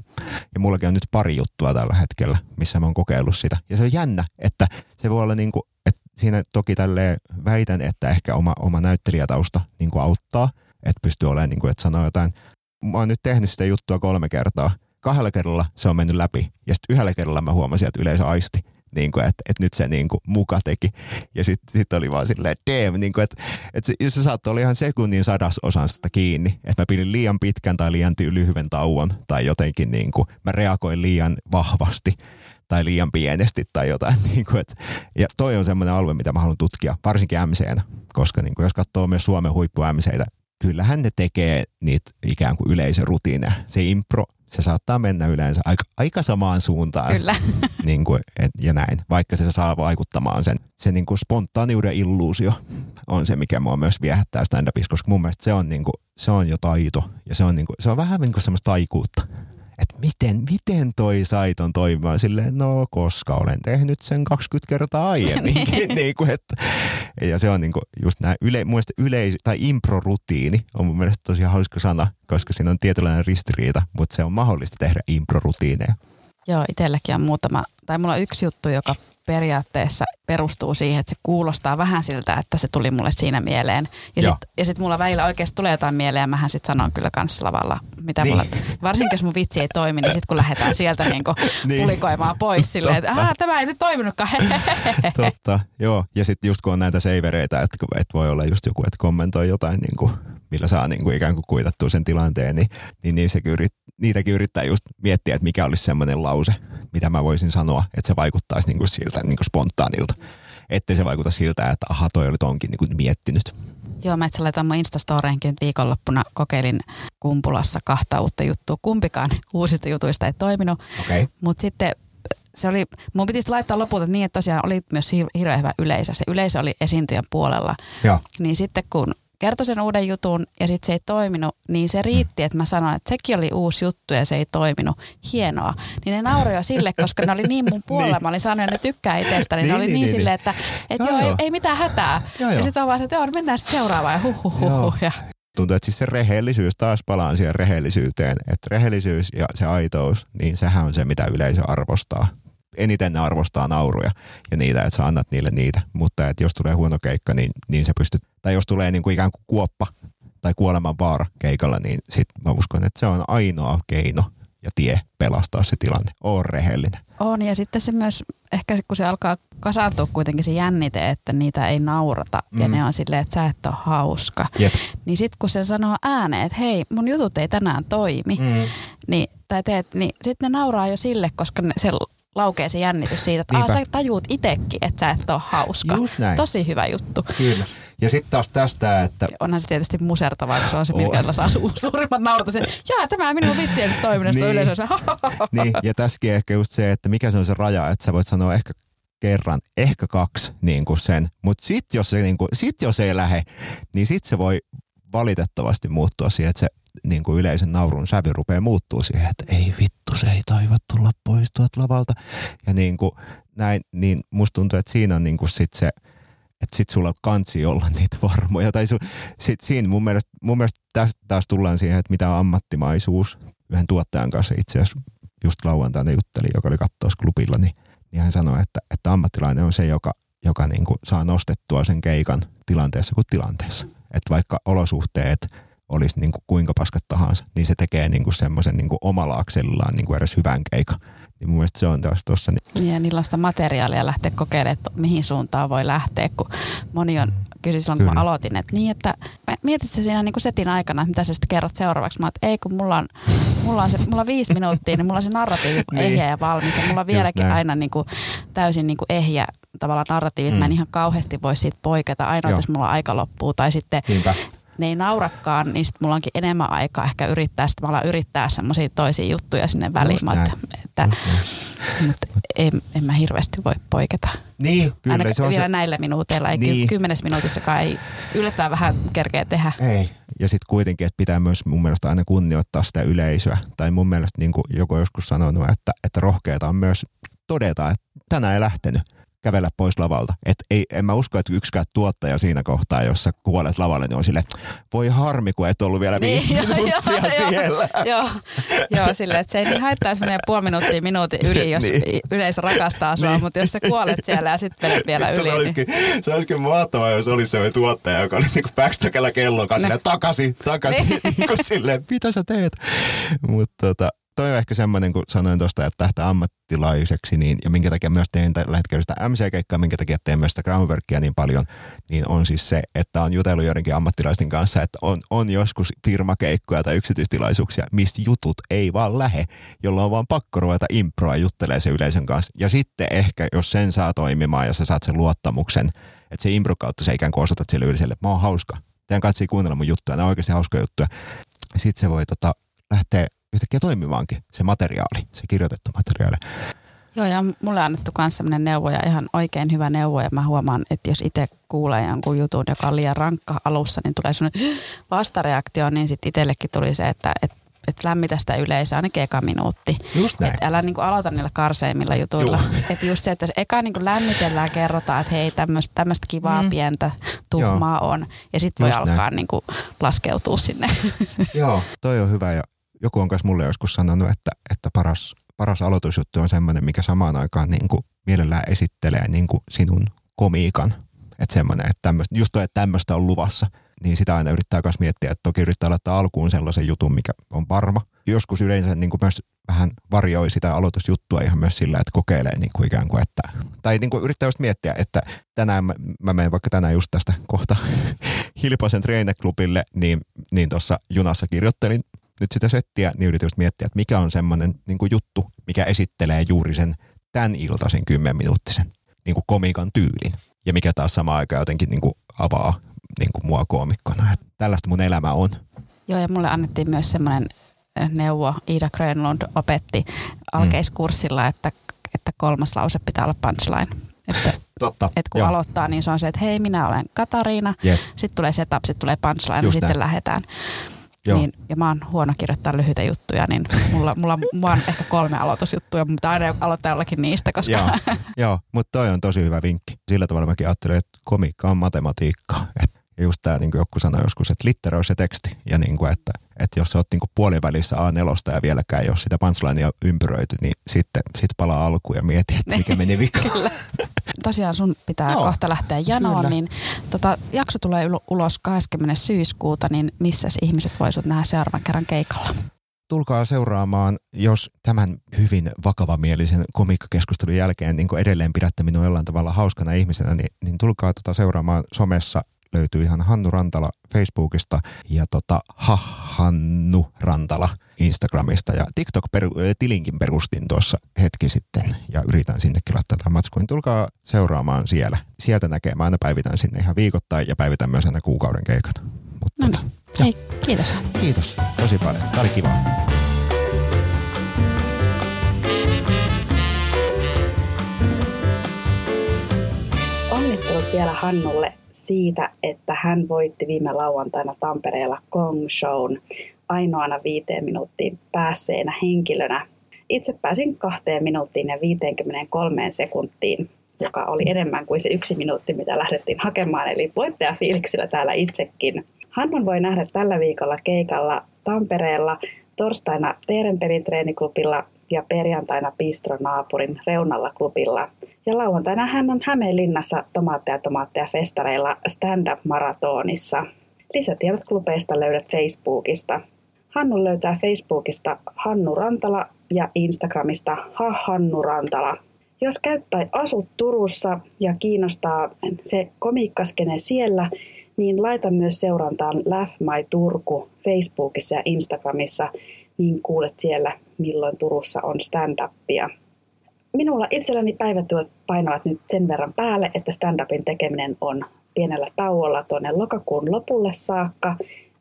Ja mullakin on nyt pari juttua tällä hetkellä, missä mä oon kokeillut sitä. Ja se on jännä, että se voi olla niin kuin, että siinä toki tälle väitän, että ehkä oma, oma näyttelijätausta niin kuin auttaa, että pystyy olemaan, niin kuin, että sanoo jotain. Mä oon nyt tehnyt sitä juttua kolme kertaa. Kahdella kerralla se on mennyt läpi ja sitten yhdellä kerralla mä huomasin, että yleisö aisti niin kuin, että, että nyt se niin kuin, muka teki. Ja sitten sit oli vaan silleen, damn, niin kuin, että, että se, se saattoi olla ihan sekunnin sadasosan sitä kiinni, että mä pidin liian pitkän tai liian lyhyen tauon tai jotenkin niin kuin, mä reagoin liian vahvasti tai liian pienesti tai jotain. Niin kuin, että, ja toi on semmoinen alue, mitä mä haluan tutkia, varsinkin MCnä, koska niin kuin, jos katsoo myös Suomen huippu MCitä, kyllähän ne tekee niitä ikään kuin yleisörutiineja. Se impro se saattaa mennä yleensä aika, aika samaan suuntaan. Kyllä. Niin kuin, et, ja näin, vaikka se saa vaikuttamaan sen, se niin kuin spontaaniuden illuusio on se, mikä mua myös viehättää stand-upissa, koska mun mielestä se on, niin kuin, se on jo taito ja se on, niin kuin, se on vähän niin kuin semmoista taikuutta että miten, miten toi saiton toimimaan silleen, no koska olen tehnyt sen 20 kertaa aiemminkin. niin. niin kuin, että, ja se on niin kuin just näin, yle, yleis- tai improrutiini on mun mielestä tosi hauska sana, koska siinä on tietynlainen ristiriita, mutta se on mahdollista tehdä improrutiineja. Joo, itselläkin on muutama, tai mulla on yksi juttu, joka periaatteessa perustuu siihen, että se kuulostaa vähän siltä, että se tuli mulle siinä mieleen. Ja sitten sit mulla välillä oikeasti tulee jotain mieleen ja mähän sitten sanon kyllä kanssa lavalla, mitä niin. mulla, varsinkin jos mun vitsi ei toimi, niin sitten kun lähdetään sieltä niinku niin. pulikoimaan pois silleen, että tämä ei nyt toiminutkaan. Totta, joo. Ja sitten just kun on näitä seivereitä, että, että voi olla just joku, että kommentoi jotain, niin kuin, millä saa niin kuin ikään kuin kuitattua sen tilanteen, niin, niin, niin sekin yrit, niitäkin yrittää just miettiä, että mikä olisi semmoinen lause, mitä mä voisin sanoa, että se vaikuttaisi niin kuin siltä niin kuin spontaanilta. Ettei se vaikuta siltä, että aha, toi oli tonkin niin kuin miettinyt. Joo, mä itse laitan mun Instastoreenkin, viikonloppuna kokeilin Kumpulassa kahta uutta juttua. Kumpikaan uusista jutuista ei toiminut. Okay. Mutta sitten se oli, mun piti laittaa lopulta niin, että tosiaan oli myös hirveän hyvä yleisö. Se yleisö oli esiintyjän puolella. Joo. Niin sitten kun kertoi sen uuden jutun ja sitten se ei toiminut, niin se riitti, että mä sanoin, että sekin oli uusi juttu ja se ei toiminut. Hienoa. Niin ne nauroi sille, koska ne oli niin mun puolella. niin. Mä olin sanonut, että ne tykkää itsestä, niin, niin ne oli niin, niin, niin silleen, että et joo, joo, ei, ei mitään hätää. Joo, ja sitten on vaan, että joo, mennään sitten seuraavaan ja huh, huh, huh ja tuntuu, että siis se rehellisyys, taas palaan siihen rehellisyyteen, että rehellisyys ja se aitous, niin sehän on se, mitä yleisö arvostaa eniten ne arvostaa nauruja ja niitä, että sä annat niille niitä. Mutta että jos tulee huono keikka, niin, niin sä pystyt, tai jos tulee niin kuin ikään kuin kuoppa tai kuoleman vaara keikalla, niin sit mä uskon, että se on ainoa keino ja tie pelastaa se tilanne. Oo rehellinen. On ja sitten se myös, ehkä kun se alkaa kasaantua kuitenkin se jännite, että niitä ei naurata mm. ja ne on silleen, että sä et ole hauska. Jep. Niin sitten kun se sanoo ääneen, että hei, mun jutut ei tänään toimi, mm. niin, tai teet, niin sitten ne nauraa jo sille, koska ne, se laukee se jännitys siitä, että sä tajuut itekin, että sä et ole hauska. Just näin. Tosi hyvä juttu. Kyllä. Ja sitten taas tästä, että... Onhan se tietysti musertavaa, kun se on se, minkä saa su- suurimmat naurata sen, jaa, tämä minun vitsi ei toiminut, niin. yleisössä. niin, ja tässäkin ehkä just se, että mikä se on se raja, että sä voit sanoa ehkä kerran, ehkä kaksi niin kuin sen, mutta sitten jos, se, niin kuin, sit jos ei lähe, niin sitten se voi valitettavasti muuttua siihen, että se niin kuin yleisen naurun sävy rupeaa muuttuu siihen, että ei vittu, se ei pois tuolta lavalta. Ja niin kuin näin, niin musta tuntuu, että siinä on niin kuin sit se, että sit sulla kansi olla niitä varmoja. Tai su, sit siinä mun mielestä, mun mielestä tästä taas tullaan siihen, että mitä on ammattimaisuus. Yhden tuottajan kanssa itse asiassa just lauantaina juttelin, joka oli klubilla, niin, niin hän sanoi, että, että ammattilainen on se, joka, joka niin kuin saa nostettua sen keikan tilanteessa kuin tilanteessa. Että vaikka olosuhteet olisi niin kuin kuinka paskat tahansa, niin se tekee niin kuin semmoisen niin kuin omalla akselillaan niin kuin edes hyvän keikan. Niin mun mielestä se on taas tuossa. Niin. Ja niillä on sitä materiaalia lähteä kokeilemaan, että mihin suuntaan voi lähteä, kun moni on, mm. kysyi silloin, kun mä aloitin, että niin, että mietit se siinä niin kuin setin aikana, että mitä sä sitten kerrot seuraavaksi. Mä että ei, kun mulla on, mulla on, se, mulla on viisi minuuttia, niin mulla on se narratiivi niin. ehjä ja valmis. Ja mulla on vieläkin aina niin kuin, täysin niin kuin ehjä tavallaan narratiivi, mm. mä en mm. ihan kauheasti voi siitä poiketa. Ainoa, jos mulla aika loppuu. Tai sitten Niinpä ne ei naurakaan, niin sitten mulla onkin enemmän aikaa ehkä yrittää, sitten mä yrittää semmoisia toisia juttuja sinne väliin, mutta, että, mutta en, en mä hirveästi voi poiketa. Niin, kyllä. Ainakaan se on vielä se... näillä minuuteilla, ei niin. kymmenes minuutissakaan ei yllättävän vähän kerkeä tehdä. Ei, ja sitten kuitenkin, että pitää myös mun mielestä aina kunnioittaa sitä yleisöä. Tai mun mielestä niin kuin joku joskus sanonut, että, että rohkeata on myös todeta, että tänään ei lähtenyt kävellä pois lavalta. Et ei, en mä usko, että yksikään tuottaja siinä kohtaa, jossa kuolet lavalle, niin on sille, voi harmi, kun et ollut vielä viisi niin, minuuttia jo, siellä. Joo, joo sille, että se ei niin haittaisi menee puoli minuuttia minuutin yli, jos niin. yleisö rakastaa sua, niin. mutta jos sä kuolet siellä ja sitten menet vielä yli. Se olisikin, niin. se olisikin mahtavaa, jos olisi sellainen tuottaja, joka olisi niinku backstackella kellon kanssa no. takaisin, takaisin, niin. niin kuin silleen, mitä sä teet? Mutta tota, toi on ehkä semmoinen, kun sanoin tuosta, että tähtää ammattilaiseksi, niin, ja minkä takia myös teen tällä hetkellä sitä MC-keikkaa, minkä takia teen myös sitä groundworkia niin paljon, niin on siis se, että on jutellut joidenkin ammattilaisten kanssa, että on, on joskus firmakeikkoja tai yksityistilaisuuksia, mistä jutut ei vaan lähe, jolloin on vaan pakko ruveta improa juttelee se yleisön kanssa. Ja sitten ehkä, jos sen saa toimimaan ja sä saat sen luottamuksen, että se impro kautta se ikään kuin osoitat sille yleisölle, että mä oon hauska. Teidän katsoi kuunnella mun juttuja, ne on oikeasti hauskoja juttuja. Sitten se voi tota, lähteä yhtäkkiä toimivaankin se materiaali, se kirjoitettu materiaali. Joo, ja mulle on annettu myös sellainen neuvo ja ihan oikein hyvä neuvo. Ja mä huomaan, että jos itse kuulee jonkun jutun, joka on liian rankka alussa, niin tulee sellainen vastareaktio, niin sitten itsellekin tuli se, että, että että lämmitä sitä yleisöä ainakin eka minuutti. Just näin. Et älä niinku aloita niillä karseimmilla jutuilla. Että just se, että eka niinku lämmitellään kerrotaan, että hei tämmöistä kivaa mm. pientä tuhmaa Joo. on. Ja sitten voi alkaa alkaa niinku laskeutua sinne. Joo, toi on hyvä ja joku on myös mulle joskus sanonut, että, että paras, paras aloitusjuttu on semmoinen, mikä samaan aikaan niin kuin mielellään esittelee niin kuin sinun komiikan. Että semmoinen, että tämmöistä, just toi, että tämmöistä on luvassa, niin sitä aina yrittää myös miettiä, että toki yrittää laittaa alkuun sellaisen jutun, mikä on varma. Joskus yleensä niin kuin myös vähän varjoi sitä aloitusjuttua ihan myös sillä, että kokeilee niin kuin ikään kuin, että, tai niin kuin yrittää just miettiä, että tänään mä, mä menen vaikka tänään just tästä kohta Hilpasen treeneklubille, niin, niin tuossa junassa kirjoittelin nyt sitä settiä, niin yritin just miettiä, että mikä on semmoinen niin kuin juttu, mikä esittelee juuri sen tämän iltaisen kymmenminuuttisen niin kuin komikan tyylin. Ja mikä taas samaan aikaan jotenkin niin kuin avaa niin kuin mua koomikkona. Että tällaista mun elämä on. Joo, ja mulle annettiin myös semmoinen eh, neuvo, Ida Grönlund opetti alkeiskurssilla, että, että kolmas lause pitää olla punchline. Että, Totta. Että kun Joo. aloittaa, niin se on se, että hei, minä olen Katariina. Yes. Sitten tulee setup, sitten tulee punchline Just ja sitten lähdetään. Niin, ja mä oon huono kirjoittaa lyhyitä juttuja, niin mulla, mulla, mulla on ehkä kolme aloitusjuttuja, mutta aina aloittaa jollakin niistä. Koska... Joo, joo mutta toi on tosi hyvä vinkki. Sillä tavalla mäkin ajattelen, että komiikka on matematiikkaa. Et ja just tämä, niin kuin joku sanoi joskus, että littero on se teksti. Ja niin kuin, että, että jos sä oot niin kuin puolivälissä A4 ja vieläkään ei ole sitä punchlinea ympyröity, niin sitten sit palaa alkuun ja mieti, että mikä meni vikaan. Kyllä. Tosiaan sun pitää no, kohta lähteä janoon, kyllä. niin tota, jakso tulee ulos 20. syyskuuta, niin missä ihmiset voisivat nähdä seuraavan kerran keikalla? tulkaa seuraamaan, jos tämän hyvin vakavamielisen komiikkakeskustelun jälkeen niin edelleen pidätte minua jollain tavalla hauskana ihmisenä, niin, niin tulkaa tota seuraamaan somessa löytyy ihan Hannu Rantala Facebookista ja tota Hannu Rantala Instagramista ja TikTok-tilinkin perustin tuossa hetki sitten ja yritän sinnekin laittaa tämän matskuun. Tulkaa seuraamaan siellä. Sieltä näkee. Mä aina päivitän sinne ihan viikoittain ja päivitän myös aina kuukauden keikat. Mutta, no niin. Hei, kiitos. Kiitos tosi paljon. Tämä oli kiva. Onnittelut vielä Hannulle siitä, että hän voitti viime lauantaina Tampereella Kong Shown ainoana viiteen minuuttiin päässeenä henkilönä. Itse pääsin kahteen minuuttiin ja 53 sekuntiin, joka oli enemmän kuin se yksi minuutti, mitä lähdettiin hakemaan, eli voittajafiiliksillä täällä itsekin. Hannun voi nähdä tällä viikolla keikalla Tampereella, torstaina Teerenpelin treeniklubilla ja perjantaina Bistro-naapurin reunalla klubilla. Ja lauantaina hän on Hämeenlinnassa Tomaatteja Tomaatteja festareilla stand-up-maratonissa. Lisätiedot klubeista löydät Facebookista. Hannu löytää Facebookista Hannu Rantala ja Instagramista Ha Hannu Rantala. Jos käyt tai asut Turussa ja kiinnostaa se komiikkaskene siellä, niin laita myös seurantaan Laugh My Turku Facebookissa ja Instagramissa, niin kuulet siellä, milloin Turussa on stand-upia. Minulla itselläni päivätyöt painavat nyt sen verran päälle, että stand-upin tekeminen on pienellä tauolla tuonne lokakuun lopulle saakka,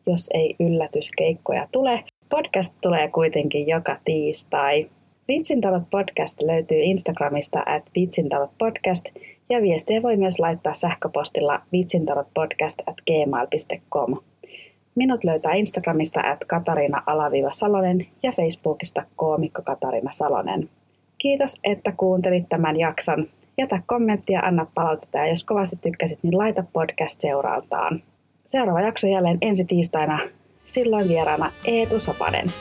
jos ei yllätyskeikkoja tule. Podcast tulee kuitenkin joka tiistai. Vitsintalot podcast löytyy Instagramista at vitsintalot podcast ja viestejä voi myös laittaa sähköpostilla vitsintalotpodcast at gmail.com. Minut löytää Instagramista at Katariina-Salonen ja Facebookista koomikko Katarina Salonen. Kiitos, että kuuntelit tämän jakson. Jätä kommenttia, anna palautetta ja jos kovasti tykkäsit, niin laita podcast seurantaan. Seuraava jakso jälleen ensi tiistaina. Silloin vieraana Eetu Sopanen.